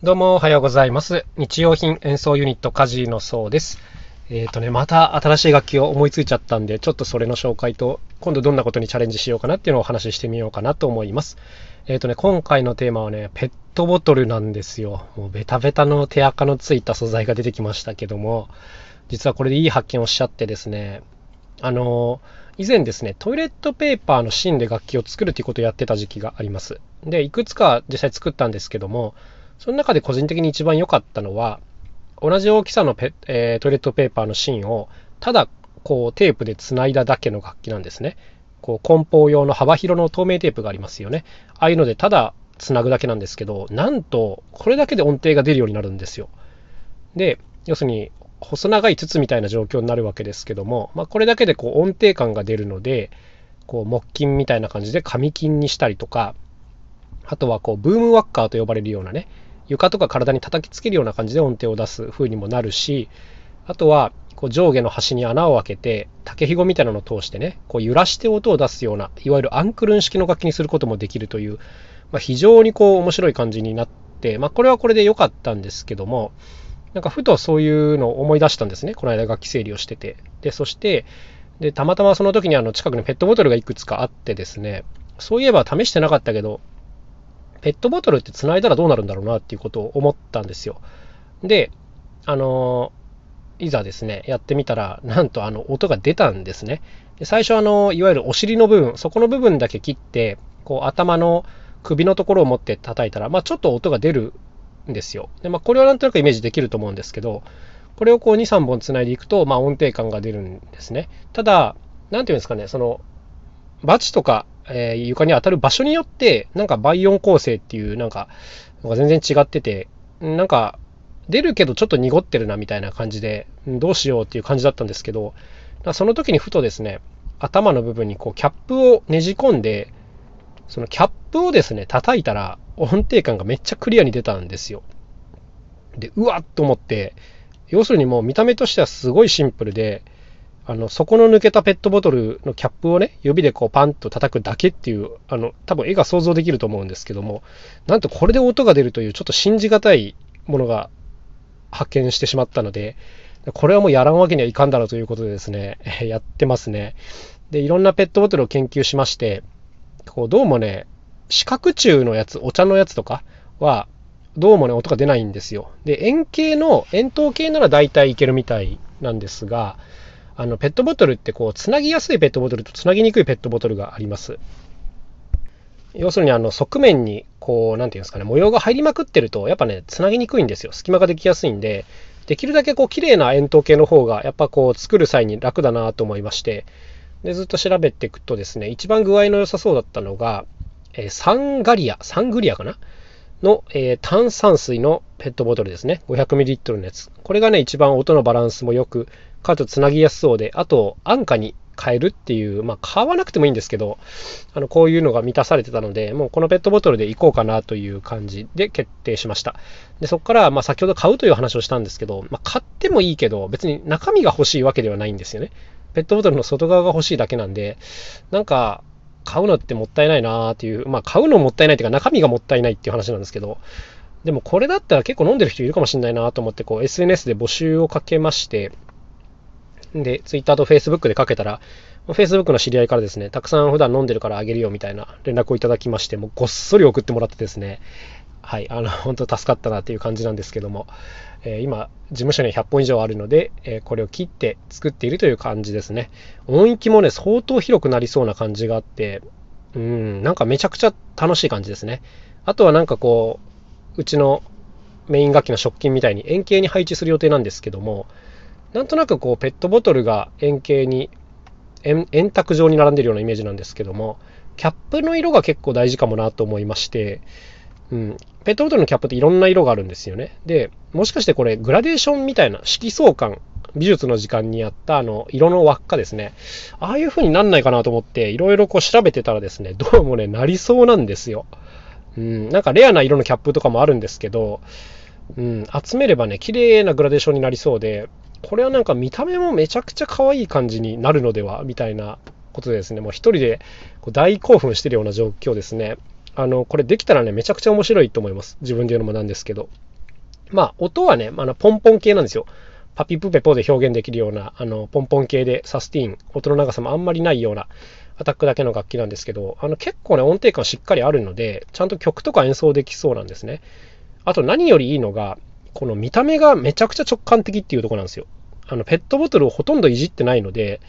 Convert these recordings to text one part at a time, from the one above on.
どうもおはようございます。日用品演奏ユニットカジのそうです。えっ、とね、また新しい楽器を思いついちゃったんで、ちょっとそれの紹介と、今度どんなことにチャレンジしようかなっていうのをお話ししてみようかなと思います。えっ、とね、今回のテーマはね、ペットボトルなんですよ。もうベタベタの手垢のついた素材が出てきましたけども、実はこれでいい発見をしちゃってですね、あの以前ですね、トイレットペーパーの芯で楽器を作るということをやってた時期があります。で、いくつか実際作ったんですけども、その中で個人的に一番良かったのは、同じ大きさのペ、えートイレットペーパーの芯を、ただこうテープで繋いだだけの楽器なんですね。こう梱包用の幅広の透明テープがありますよね。ああいうのでただ繋ぐだけなんですけど、なんとこれだけで音程が出るようになるんですよ。で、要するに細長い筒みたいな状況になるわけですけども、まあ、これだけでこう音程感が出るので、こう木琴みたいな感じで紙金にしたりとか、あとはこうブームワッカーと呼ばれるようなね、床とか体に叩きつけるような感じで音程を出す風にもなるし、あとはこう上下の端に穴を開けて竹ひごみたいなのを通してね、こう揺らして音を出すような、いわゆるアンクルン式の楽器にすることもできるという、まあ、非常にこう面白い感じになって、まあ、これはこれで良かったんですけども、なんかふとそういうのを思い出したんですね。この間楽器整理をしてて。で、そして、で、たまたまその時にあの近くにペットボトルがいくつかあってですね、そういえば試してなかったけど、ペットボトルって繋いだらどうなるんだろうなっていうことを思ったんですよ。で、あのいざですね、やってみたら、なんとあの音が出たんですね。で最初あの、いわゆるお尻の部分、そこの部分だけ切って、こう頭の首のところを持って叩いたら、まあちょっと音が出るんですよ。で、まあこれはなんとなくイメージできると思うんですけど、これをこう2、3本繋いでいくと、まあ音程感が出るんですね。ただ、なんていうんですかね、その、バチとか、えー床に当たる場所によって、なんか倍音構成っていう、なんか、なんか全然違ってて、なんか、出るけどちょっと濁ってるなみたいな感じで、どうしようっていう感じだったんですけど、その時にふとですね、頭の部分にこうキャップをねじ込んで、そのキャップをですね、叩いたら音程感がめっちゃクリアに出たんですよ。で、うわっと思って、要するにもう見た目としてはすごいシンプルで、あの、底の抜けたペットボトルのキャップをね、指でこうパンと叩くだけっていう、あの、多分絵が想像できると思うんですけども、なんとこれで音が出るというちょっと信じがたいものが発見してしまったので、これはもうやらんわけにはいかんだろうということでですね、やってますね。で、いろんなペットボトルを研究しまして、こうどうもね、四角柱のやつ、お茶のやつとかは、どうもね、音が出ないんですよ。で、円形の、円筒形なら大体いけるみたいなんですが、あの、ペットボトルってこう、つなぎやすいペットボトルとつなぎにくいペットボトルがあります。要するにあの側面にこう、なんていうんですかね、模様が入りまくってると、やっぱね、つなぎにくいんですよ。隙間ができやすいんで、できるだけこう、綺麗な円筒形の方が、やっぱこう、作る際に楽だなと思いまして、で、ずっと調べていくとですね、一番具合の良さそうだったのが、えサンガリア、サングリアかな？の、え炭酸水のペットボトルですね。500ml のやつ。これがね、一番音のバランスも良く、かつつなぎやすそうで、あと、安価に買えるっていう、まあ、買わなくてもいいんですけど、あの、こういうのが満たされてたので、もうこのペットボトルで行こうかなという感じで決定しました。で、そこから、まあ、先ほど買うという話をしたんですけど、まあ、買ってもいいけど、別に中身が欲しいわけではないんですよね。ペットボトルの外側が欲しいだけなんで、なんか、買うのってもったいないなーっていう、まあ、買うのもったいないっていうか、中身がもったいないっていう話なんですけど、でもこれだったら結構飲んでる人いるかもしれないなと思って、こう SNS で募集をかけまして、で、Twitter と Facebook でかけたら、Facebook の知り合いからですね、たくさん普段飲んでるからあげるよみたいな連絡をいただきまして、もうごっそり送ってもらってですね、はい、あの、本当助かったなっていう感じなんですけども、えー今、事務所には100本以上あるので、えーこれを切って作っているという感じですね。音域もね、相当広くなりそうな感じがあって、うん、なんかめちゃくちゃ楽しい感じですね。あとはなんかこう、うちのメイン楽器の食器みたいに円形に配置する予定なんですけども、なんとなくこうペットボトルが円形に円円卓状に並んでるようなイメージなんですけども、キャップの色が結構大事かもなと思いまして、うん、ペットボトルのキャップっていろんな色があるんですよね。で、もしかしてこれグラデーションみたいな色相関、美術の時間にやったあの色の輪っかですね。ああいう風になんないかなと思っていろいろこう調べてたらですね、どうもね、なりそうなんですよ。うん、なんかレアな色のキャップとかもあるんですけど、うん、集めればね、綺麗なグラデーションになりそうで、これはなんか見た目もめちゃくちゃ可愛い感じになるのではみたいなことでですね、もう一人でこう大興奮してるような状況ですね。あの、これできたらね、めちゃくちゃ面白いと思います。自分で言うのもなんですけど。まあ、音はね、あの、ポンポン系なんですよ。パピプペポで表現できるような、あの、ポンポン系でサスティーン、音の長さもあんまりないようなアタックだけの楽器なんですけど、あの、結構ね、音程感しっかりあるので、ちゃんと曲とか演奏できそうなんですね。あと何よりいいのが、この見た目がめちゃくちゃ直感的っていうとこなんですよ。あの、ペットボトルをほとんどいじってないので、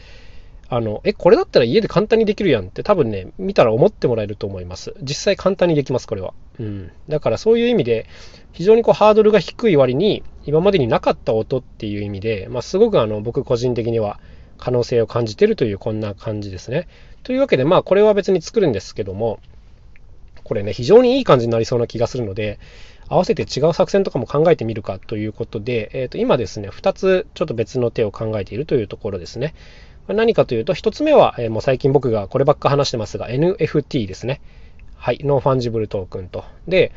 あの、え、これだったら家で簡単にできるやんって多分ね、見たら思ってもらえると思います。実際簡単にできます、これは。うん。だからそういう意味で、非常にこうハードルが低い割に、今までになかった音っていう意味で、まあ、すごくあの、僕個人的には可能性を感じてるというこんな感じですね。というわけで、まあ、これは別に作るんですけども、これね、非常にいい感じになりそうな気がするので、合わせて違う作戦とかも考えてみるかということで、えー、と今ですね、2つちょっと別の手を考えているというところですね。何かというと、1つ目は、えー、もう最近僕がこればっか話してますが、NFT ですね。はい、ノンファンジブルトークンと。で、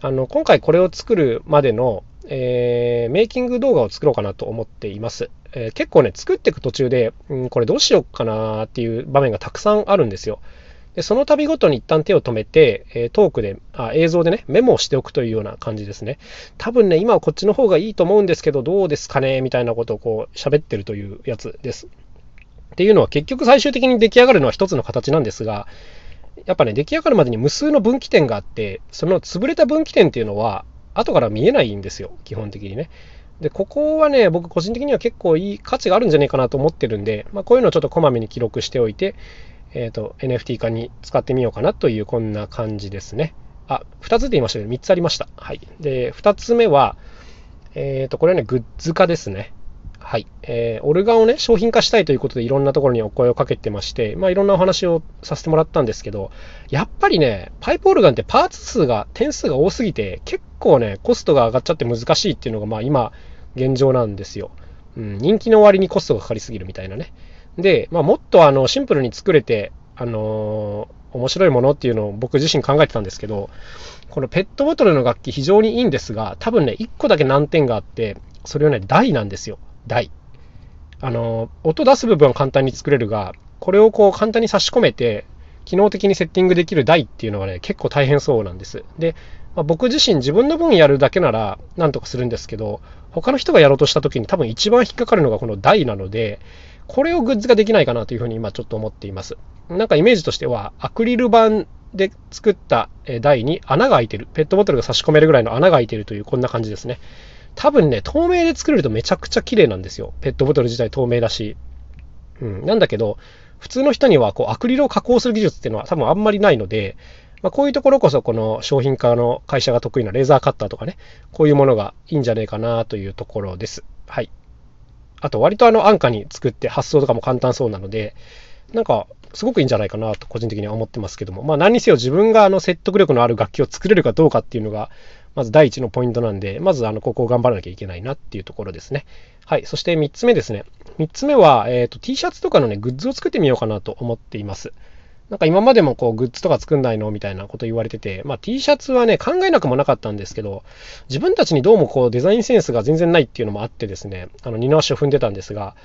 あの、今回これを作るまでの、えー、メイキング動画を作ろうかなと思っています。えー、結構ね、作っていく途中で、うん、これどうしようかなっていう場面がたくさんあるんですよ。でその度ごとに一旦手を止めて、えトークであ、映像でね、メモをしておくというような感じですね。多分ね、今はこっちの方がいいと思うんですけど、どうですかねみたいなことをこう喋ってるというやつです。っていうのは結局最終的に出来上がるのは一つの形なんですが、やっぱね、出来上がるまでに無数の分岐点があって、その潰れた分岐点っていうのは、後から見えないんですよ、基本的にね。で、ここはね、僕個人的には結構いい価値があるんじゃないかなと思ってるんで、まあ、こういうのをちょっとこまめに記録しておいて、えっ、ー、と、NFT 化に使ってみようかなというこんな感じですね。あ、2つで言いましたけど、3つありました。はい。で、2つ目は、えっ、ー、と、これはね、グッズ化ですね。はい。えー、オルガンをね、商品化したいということでいろんなところにお声をかけてまして、まあいろんなお話をさせてもらったんですけど、やっぱりね、パイプオルガンってパーツ数が、点数が多すぎて、結構ね、コストが上がっちゃって難しいっていうのが、まあ今、現状なんですよ。うん、人気の割にコストがかかりすぎるみたいなね。で、まあ、もっとあのシンプルに作れて、あのー、面白いものっていうのを僕自身考えてたんですけど、このペットボトルの楽器非常にいいんですが、多分ね、1個だけ難点があって、それはね、台なんですよ。台。あのー、音出す部分は簡単に作れるが、これをこう簡単に差し込めて、機能的にセッティングできる台っていうのがね、結構大変そうなんです。で、まあ、僕自身自分の分やるだけならなんとかするんですけど、他の人がやろうとした時に多分一番引っかかるのがこの台なので、これをグッズができないかなというふうに今ちょっと思っています。なんかイメージとしては、アクリル板で作った台に穴が開いてる。ペットボトルが差し込めるぐらいの穴が開いてるというこんな感じですね。多分ね、透明で作れるとめちゃくちゃ綺麗なんですよ。ペットボトル自体透明だし。うん。なんだけど、普通の人にはこうアクリルを加工する技術っていうのは多分あんまりないので、まあ、こういうところこそこの商品化の会社が得意なレーザーカッターとかね、こういうものがいいんじゃないかなというところです。はい。あと割とあの安価に作って発送とかも簡単そうなので、なんかすごくいいんじゃないかなと個人的には思ってますけども、まあ何にせよ自分があの説得力のある楽器を作れるかどうかっていうのが、まず第一のポイントなんで、まずあのここを頑張らなきゃいけないなっていうところですね。はい。そして3つ目ですね。3つ目は、え、ー、と T シャツとかのね、グッズを作ってみようかなと思っています。なんか今までもこうグッズとか作んないのみたいなこと言われてて、まあ T シャツはね、考えなくもなかったんですけど、自分たちにどうもこうデザインセンスが全然ないっていうのもあってですね、あの二の足を踏んでたんですが、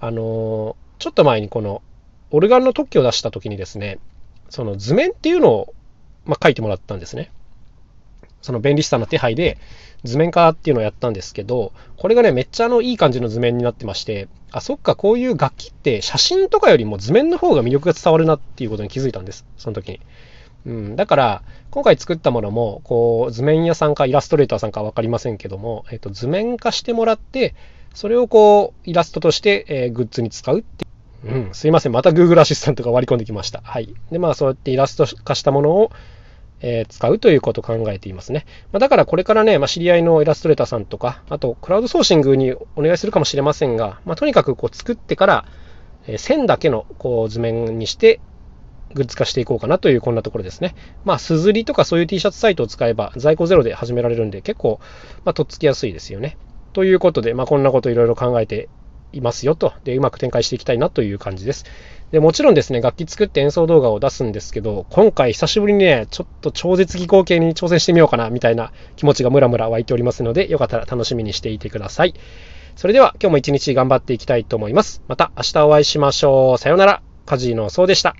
あのー、ちょっと前にこのオルガンの特許を出した時にですね、その図面っていうのを、まあ、書いてもらったんですね。その便利さの手配で、図面化っていうのをやったんですけど、これがね、めっちゃあのいい感じの図面になってまして、あ、そっか、こういう楽器って写真とかよりも図面の方が魅力が伝わるなっていうことに気づいたんです、その時に。うん、だから、今回作ったものも、こう、図面屋さんかイラストレーターさんか分かりませんけども、えっ、と、図面化してもらって、それをこう、イラストとして、えー、グッズに使うってううん、すいません。また Google アシスタントが割り込んできました。はい。で、まあ、そうやってイラスト化したものを、えー、使うということを考えていますね。まあ、だからこれからね、まあ、知り合いのイラストレーターさんとか、あとクラウドソーシングにお願いするかもしれませんが、まあ、とにかくこう作ってから、えー、線だけのこう図面にしてグッズ化していこうかなというこんなところですね。まあ、すずりとかそういう T シャツサイトを使えば在庫ゼロで始められるんで結構、ま、とっつきやすいですよね。ということで、まあ、こんなこといろいろ考えていますよと。で、うまく展開していきたいなという感じです。で、もちろんですね、楽器作って演奏動画を出すんですけど、今回久しぶりにね、ちょっと超絶技巧系に挑戦してみようかな、みたいな気持ちがムラムラ湧いておりますので、よかったら楽しみにしていてください。それでは今日も一日頑張っていきたいと思います。また明日お会いしましょう。さようなら。カジノそうでした。